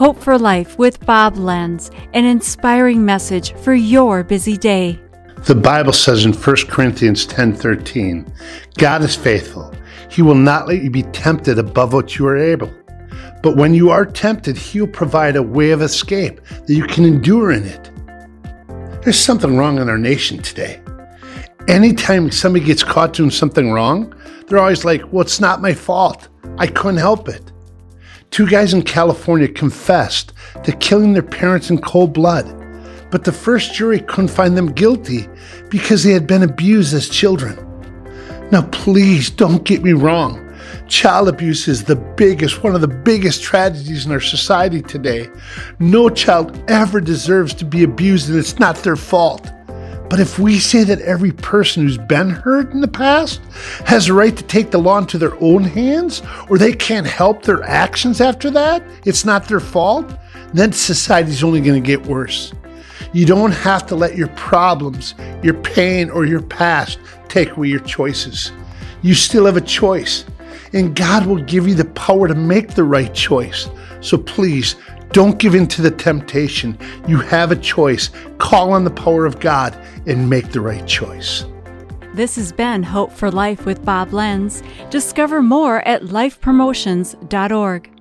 Hope for Life with Bob Lenz, an inspiring message for your busy day. The Bible says in 1 Corinthians 10:13, God is faithful. He will not let you be tempted above what you are able. But when you are tempted, he'll provide a way of escape that you can endure in it. There's something wrong in our nation today. Anytime somebody gets caught doing something wrong, they're always like, well, it's not my fault. I couldn't help it. Two guys in California confessed to killing their parents in cold blood, but the first jury couldn't find them guilty because they had been abused as children. Now, please don't get me wrong. Child abuse is the biggest, one of the biggest tragedies in our society today. No child ever deserves to be abused, and it's not their fault. But if we say that every person who's been hurt in the past has a right to take the law into their own hands, or they can't help their actions after that, it's not their fault, then society's only going to get worse. You don't have to let your problems, your pain, or your past take away your choices. You still have a choice, and God will give you the power to make the right choice. So please don't give in to the temptation. You have a choice. Call on the power of God and make the right choice. This has been Hope for Life with Bob Lenz. Discover more at lifepromotions.org.